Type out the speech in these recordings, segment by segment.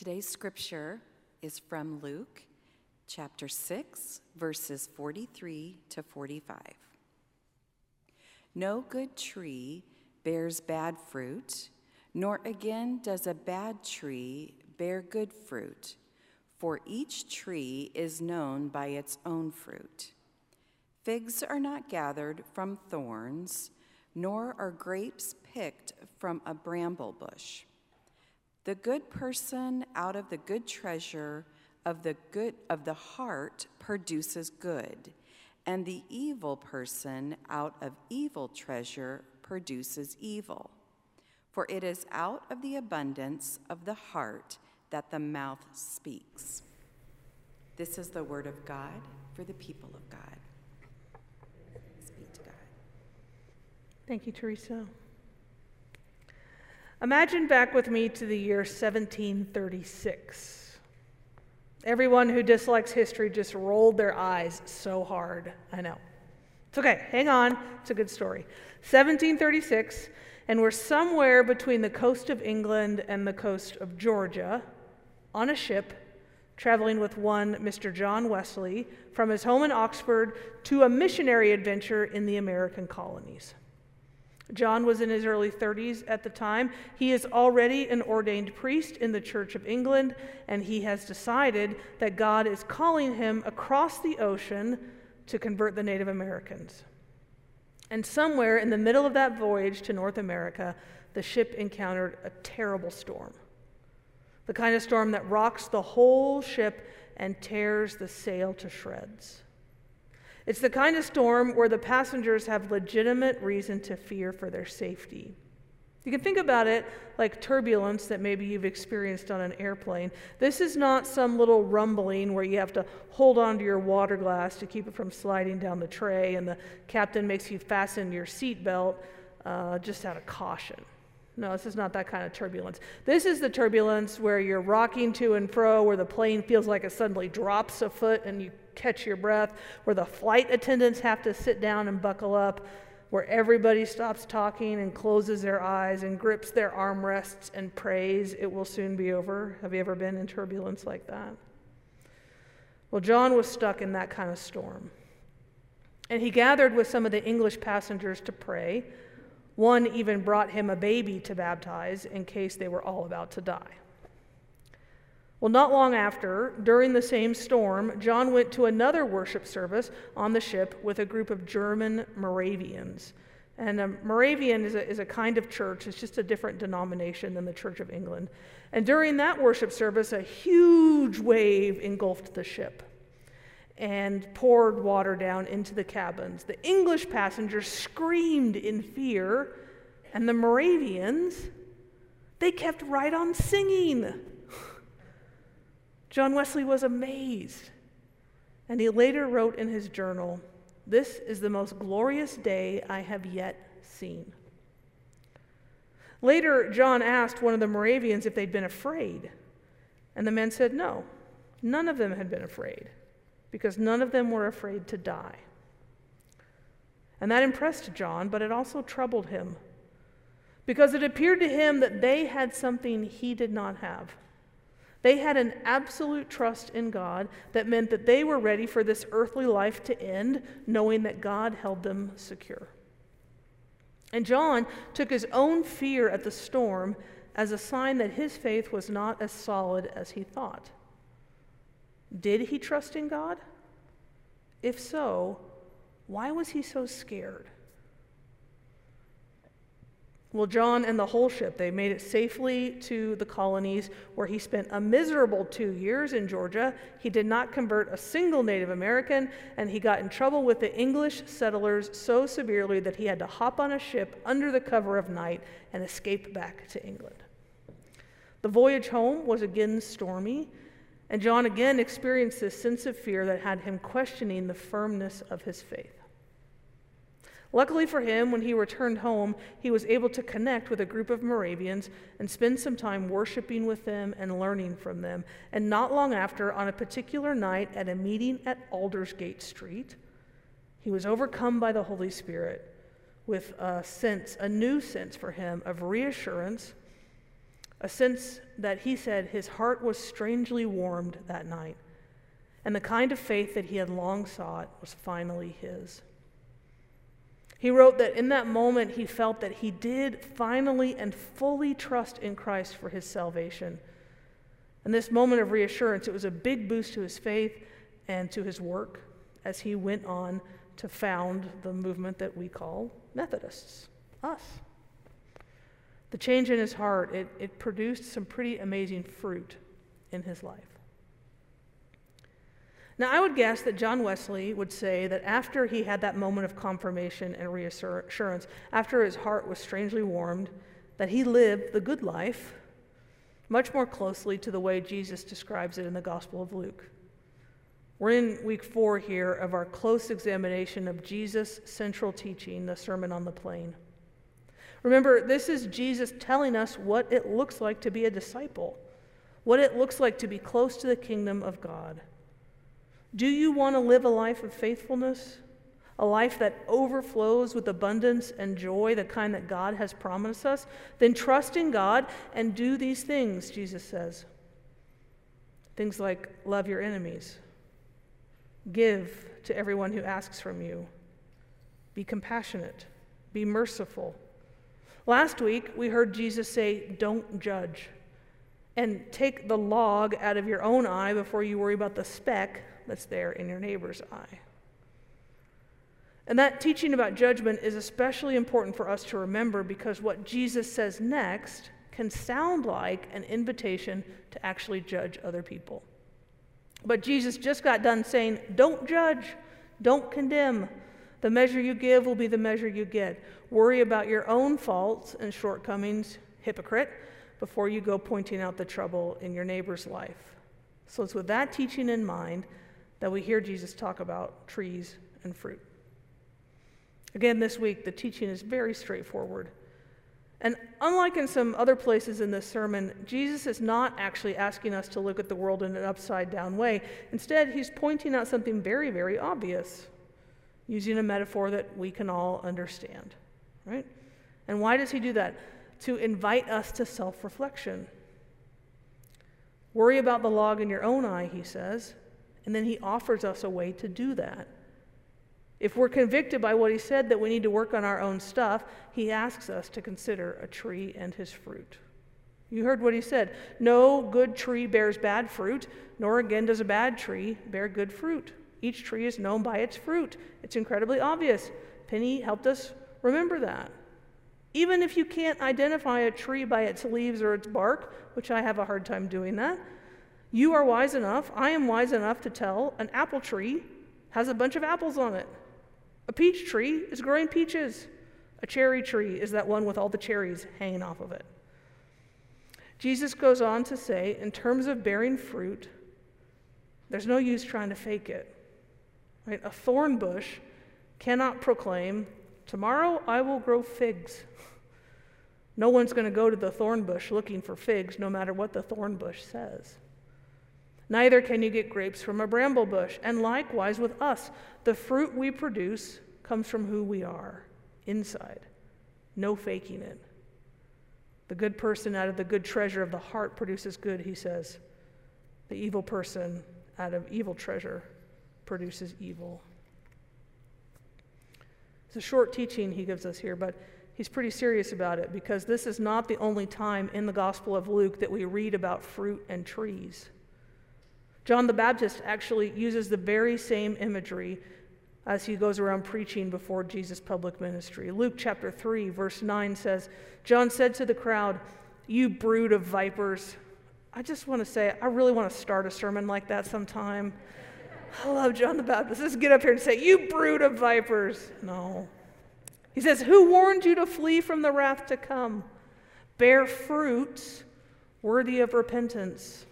Today's scripture is from Luke chapter 6, verses 43 to 45. No good tree bears bad fruit, nor again does a bad tree bear good fruit, for each tree is known by its own fruit. Figs are not gathered from thorns, nor are grapes picked from a bramble bush. The good person out of the good treasure of the good of the heart produces good, and the evil person out of evil treasure produces evil. For it is out of the abundance of the heart that the mouth speaks. This is the word of God for the people of God. Speak to God. Thank you, Teresa. Imagine back with me to the year 1736. Everyone who dislikes history just rolled their eyes so hard. I know. It's okay. Hang on. It's a good story. 1736, and we're somewhere between the coast of England and the coast of Georgia on a ship traveling with one Mr. John Wesley from his home in Oxford to a missionary adventure in the American colonies. John was in his early 30s at the time. He is already an ordained priest in the Church of England, and he has decided that God is calling him across the ocean to convert the Native Americans. And somewhere in the middle of that voyage to North America, the ship encountered a terrible storm. The kind of storm that rocks the whole ship and tears the sail to shreds. It's the kind of storm where the passengers have legitimate reason to fear for their safety. You can think about it like turbulence that maybe you've experienced on an airplane. This is not some little rumbling where you have to hold onto your water glass to keep it from sliding down the tray, and the captain makes you fasten your seatbelt uh, just out of caution. No, this is not that kind of turbulence. This is the turbulence where you're rocking to and fro, where the plane feels like it suddenly drops a foot and you catch your breath, where the flight attendants have to sit down and buckle up, where everybody stops talking and closes their eyes and grips their armrests and prays it will soon be over. Have you ever been in turbulence like that? Well, John was stuck in that kind of storm. And he gathered with some of the English passengers to pray. One even brought him a baby to baptize in case they were all about to die. Well, not long after, during the same storm, John went to another worship service on the ship with a group of German Moravians. And a Moravian is a, is a kind of church, it's just a different denomination than the Church of England. And during that worship service, a huge wave engulfed the ship and poured water down into the cabins. The English passengers screamed in fear, and the Moravians, they kept right on singing. John Wesley was amazed. And he later wrote in his journal, This is the most glorious day I have yet seen. Later, John asked one of the Moravians if they'd been afraid. And the men said no, none of them had been afraid, because none of them were afraid to die. And that impressed John, but it also troubled him, because it appeared to him that they had something he did not have. They had an absolute trust in God that meant that they were ready for this earthly life to end, knowing that God held them secure. And John took his own fear at the storm as a sign that his faith was not as solid as he thought. Did he trust in God? If so, why was he so scared? Well, John and the whole ship, they made it safely to the colonies where he spent a miserable two years in Georgia. He did not convert a single Native American, and he got in trouble with the English settlers so severely that he had to hop on a ship under the cover of night and escape back to England. The voyage home was again stormy, and John again experienced this sense of fear that had him questioning the firmness of his faith. Luckily for him, when he returned home, he was able to connect with a group of Moravians and spend some time worshiping with them and learning from them. And not long after, on a particular night at a meeting at Aldersgate Street, he was overcome by the Holy Spirit with a sense, a new sense for him of reassurance a sense that he said his heart was strangely warmed that night, and the kind of faith that he had long sought was finally his. He wrote that in that moment he felt that he did finally and fully trust in Christ for his salvation. And this moment of reassurance, it was a big boost to his faith and to his work as he went on to found the movement that we call Methodists, us. The change in his heart, it, it produced some pretty amazing fruit in his life. Now, I would guess that John Wesley would say that after he had that moment of confirmation and reassurance, after his heart was strangely warmed, that he lived the good life much more closely to the way Jesus describes it in the Gospel of Luke. We're in week four here of our close examination of Jesus' central teaching, the Sermon on the Plain. Remember, this is Jesus telling us what it looks like to be a disciple, what it looks like to be close to the kingdom of God. Do you want to live a life of faithfulness? A life that overflows with abundance and joy, the kind that God has promised us? Then trust in God and do these things, Jesus says. Things like love your enemies, give to everyone who asks from you, be compassionate, be merciful Last week, we heard Jesus say, Don't judge. And take the log out of your own eye before you worry about the speck that's there in your neighbor's eye. And that teaching about judgment is especially important for us to remember because what Jesus says next can sound like an invitation to actually judge other people. But Jesus just got done saying, Don't judge, don't condemn, the measure you give will be the measure you get. Worry about your own faults and shortcomings, hypocrite, before you go pointing out the trouble in your neighbor's life. So it's with that teaching in mind that we hear Jesus talk about trees and fruit. Again, this week, the teaching is very straightforward. And unlike in some other places in this sermon, Jesus is not actually asking us to look at the world in an upside down way. Instead, he's pointing out something very, very obvious using a metaphor that we can all understand, right? And why does he do that? To invite us to self reflection. Worry about the log in your own eye, he says, and then he offers us a way to do that. If we're convicted by what he said that we need to work on our own stuff, he asks us to consider a tree and his fruit. You heard what he said. No good tree bears bad fruit, nor again does a bad tree bear good fruit. Each tree is known by its fruit. It's incredibly obvious. Penny helped us remember that. Even if you can't identify a tree by its leaves or its bark, which I have a hard time doing that, you are wise enough, I am wise enough to tell an apple tree has a bunch of apples on it. A peach tree is growing peaches. A cherry tree is that one with all the cherries hanging off of it. Jesus goes on to say, in terms of bearing fruit, there's no use trying to fake it. Right? A thorn bush cannot proclaim, Tomorrow I will grow figs. No one's going to go to the thorn bush looking for figs, no matter what the thorn bush says. Neither can you get grapes from a bramble bush. And likewise with us, the fruit we produce comes from who we are inside. No faking it. The good person out of the good treasure of the heart produces good, he says. The evil person out of evil treasure produces evil. It's a short teaching he gives us here, but he's pretty serious about it because this is not the only time in the Gospel of Luke that we read about fruit and trees. John the Baptist actually uses the very same imagery as he goes around preaching before Jesus' public ministry. Luke chapter 3, verse 9 says, John said to the crowd, You brood of vipers. I just want to say, I really want to start a sermon like that sometime. I love John the Baptist. Let's get up here and say, You brood of vipers. No. He says, Who warned you to flee from the wrath to come? Bear fruits worthy of repentance.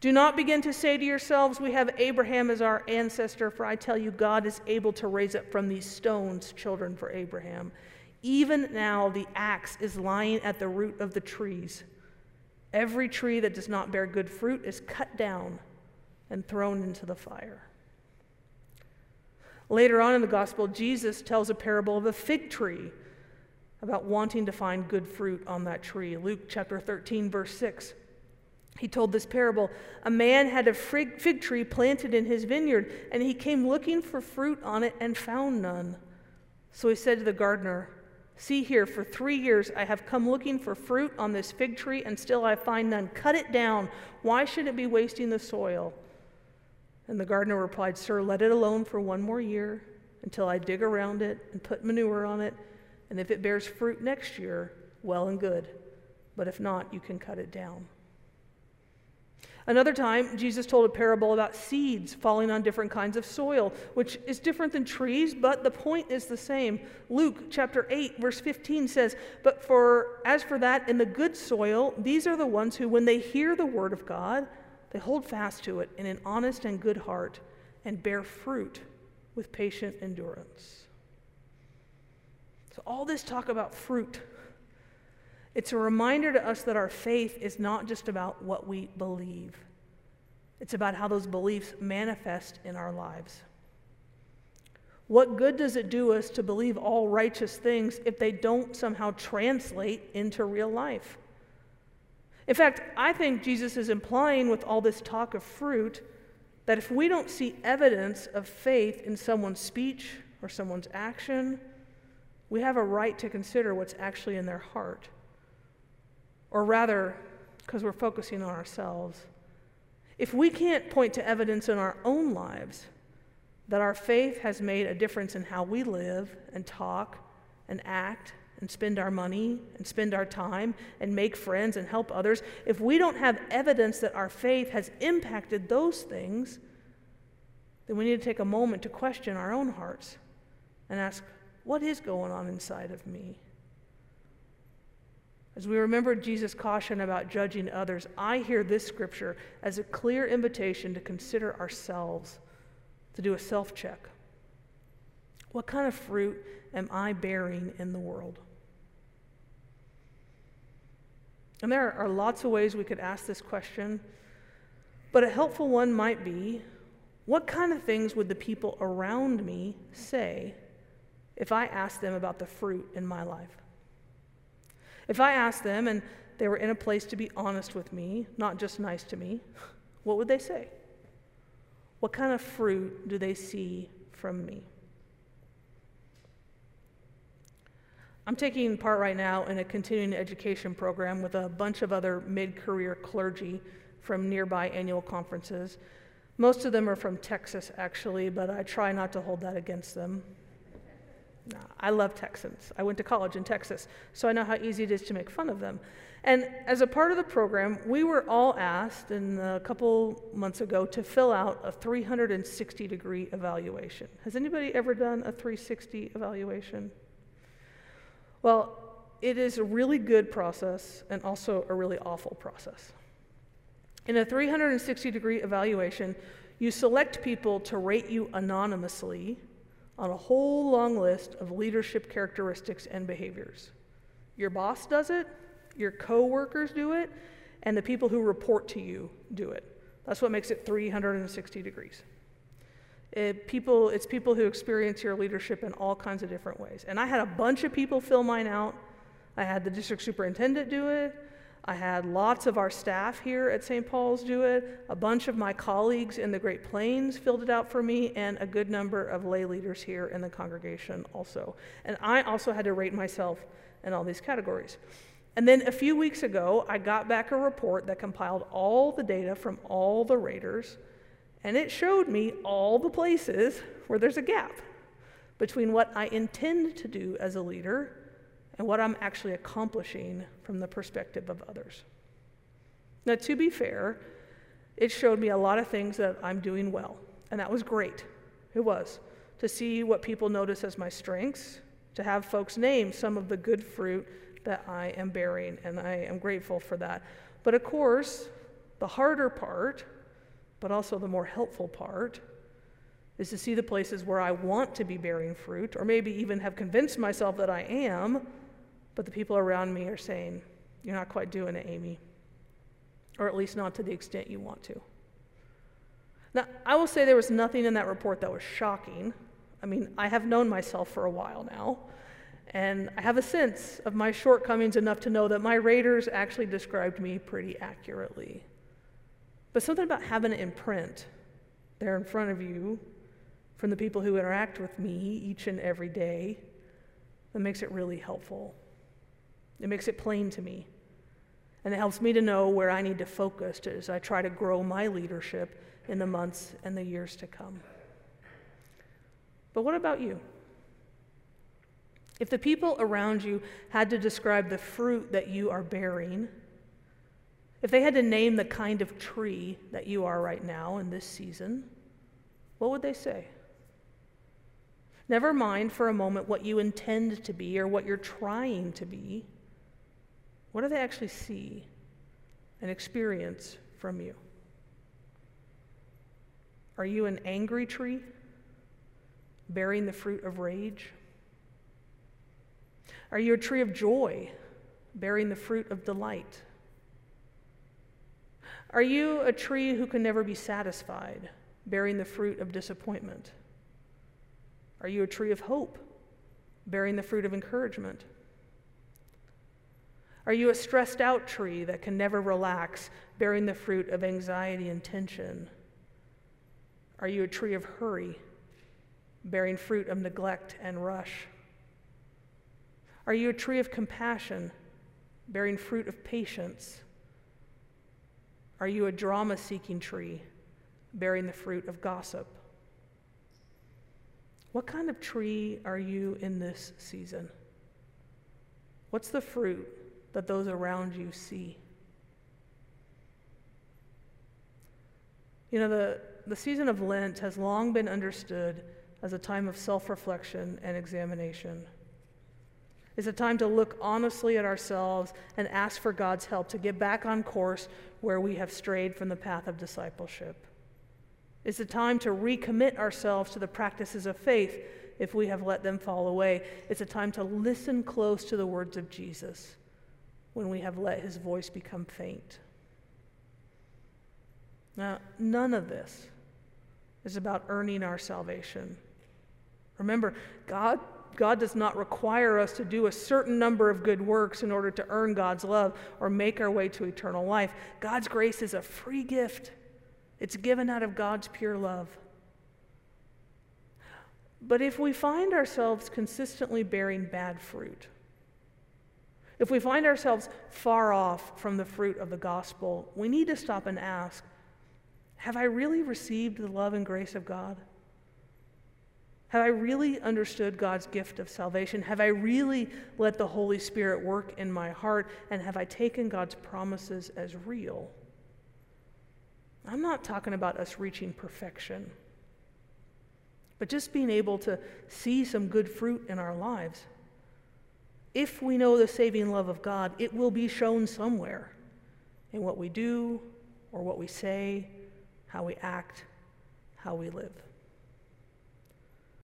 Do not begin to say to yourselves, We have Abraham as our ancestor, for I tell you, God is able to raise up from these stones children for Abraham. Even now, the axe is lying at the root of the trees. Every tree that does not bear good fruit is cut down and thrown into the fire. Later on in the gospel, Jesus tells a parable of a fig tree. about wanting to find good fruit on that tree. Luke chapter 13, verse 6. He told this parable A man had a fig tree planted in his vineyard, and he came looking for fruit on it and found none. So he said to the gardener, See here, for three years I have come looking for fruit on this fig tree, and still I find none. Cut it down. Why should it be wasting the soil? And the gardener replied, Sir, let it alone for one more year until I dig around it and put manure on it. And if it bears fruit next year, well and good. But if not, you can cut it down. Another time, Jesus told a parable about seeds falling on different kinds of soil, which is different than trees, but the point is the same. Luke chapter 8, verse 15 says, But for as for that in the good soil, these are the ones who, when they hear the word of God, they hold fast to it in an honest and good heart and bear fruit with patient endurance. So, all this talk about fruit it's a reminder to us that our faith is not just about what we believe, it's about how those beliefs manifest in our lives. What good does it do us to believe all righteous things if they don't somehow translate into real life? In fact, I think Jesus is implying with all this talk of fruit that if we don't see evidence of faith in someone's speech or someone's action, we have a right to consider what's actually in their heart. Or rather, because we're focusing on ourselves. If we can't point to evidence in our own lives that our faith has made a difference in how we live and talk and act and spend our money and spend our time and make friends and help others, if we don't have evidence that our faith has impacted those things, then we need to take a moment to question our own hearts and ask, what is going on inside of me? As we remember Jesus' caution about judging others, I hear this scripture as a clear invitation to consider ourselves, to do a self check. What kind of fruit am I bearing in the world? And there are lots of ways we could ask this question, but a helpful one might be what kind of things would the people around me say if I asked them about the fruit in my life? If I asked them and they were in a place to be honest with me, not just nice to me, what would they say? What kind of fruit do they see from me? I'm taking part right now in a continuing education program with a bunch of other mid career clergy from nearby annual conferences. Most of them are from Texas, actually, but I try not to hold that against them. I love Texans. I went to college in Texas, so I know how easy it is to make fun of them. And as a part of the program, we were all asked in a couple months ago to fill out a 360 degree evaluation. Has anybody ever done a 360 evaluation? Well, it is a really good process and also a really awful process. In a 360 degree evaluation, you select people to rate you anonymously on a whole long list of leadership characteristics and behaviors. Your boss does it, your coworkers do it, and the people who report to you do it. That's what makes it 360 degrees. It, people, it's people who experience your leadership in all kinds of different ways. And I had a bunch of people fill mine out. I had the district superintendent do it. I had lots of our staff here at St. Paul's do it. A bunch of my colleagues in the Great Plains filled it out for me, and a good number of lay leaders here in the congregation also. And I also had to rate myself in all these categories. And then a few weeks ago, I got back a report that compiled all the data from all the raters, and it showed me all the places where there's a gap between what I intend to do as a leader and what I'm actually accomplishing from the perspective of others. Now, to be fair, it showed me a lot of things that I'm doing well, and that was great. It was. To see what people notice as my strengths, to have folks name some of the good fruit that I am bearing, and I am grateful for that. But of course, the harder part, but also the more helpful part, is to see the places where I want to be bearing fruit, or maybe even have convinced myself that I am, but the people around me are saying, You're not quite doing it, Amy. Or at least not to the extent you want to. Now, I will say there was nothing in that report that was shocking. I mean, I have known myself for a while now. And I have a sense of my shortcomings enough to know that my raters actually described me pretty accurately. But something about having it in print there in front of you from the people who interact with me each and every day that makes it really helpful. It makes it plain to me. And it helps me to know where I need to focus as I try to grow my leadership in the months and the years to come. But what about you? If the people around you had to describe the fruit that you are bearing, if they had to name the kind of tree that you are right now in this season, what would they say? Never mind for a moment what you intend to be or what you're trying to be. What do they actually see and experience from you? Are you an angry tree bearing the fruit of rage? Are you a tree of joy bearing the fruit of delight? Are you a tree who can never be satisfied, bearing the fruit of disappointment? Are you a tree of hope, bearing the fruit of encouragement? Are you a stressed out tree that can never relax, bearing the fruit of anxiety and tension? Are you a tree of hurry, bearing fruit of neglect and rush? Are you a tree of compassion, bearing fruit of patience? Are you a drama seeking tree, bearing the fruit of gossip? What kind of tree are you in this season? What's the fruit that those around you see? You know, the, the season of Lent has long been understood as a time of self reflection and examination. It's a time to look honestly at ourselves and ask for God's help to get back on course where we have strayed from the path of discipleship. It's a time to recommit ourselves to the practices of faith if we have let them fall away. It's a time to listen close to the words of Jesus when we have let his voice become faint. Now, none of this is about earning our salvation. Remember, God, God does not require us to do a certain number of good works in order to earn God's love or make our way to eternal life. God's grace is a free gift, it's given out of God's pure love. But if we find ourselves consistently bearing bad fruit, if we find ourselves far off from the fruit of the gospel, we need to stop and ask Have I really received the love and grace of God? Have I really understood God's gift of salvation? Have I really let the Holy Spirit work in my heart? And have I taken God's promises as real? I'm not talking about us reaching perfection, but just being able to see some good fruit in our lives. If we know the saving love of God, it will be shown somewhere in what we do or what we say, how we act, how we live.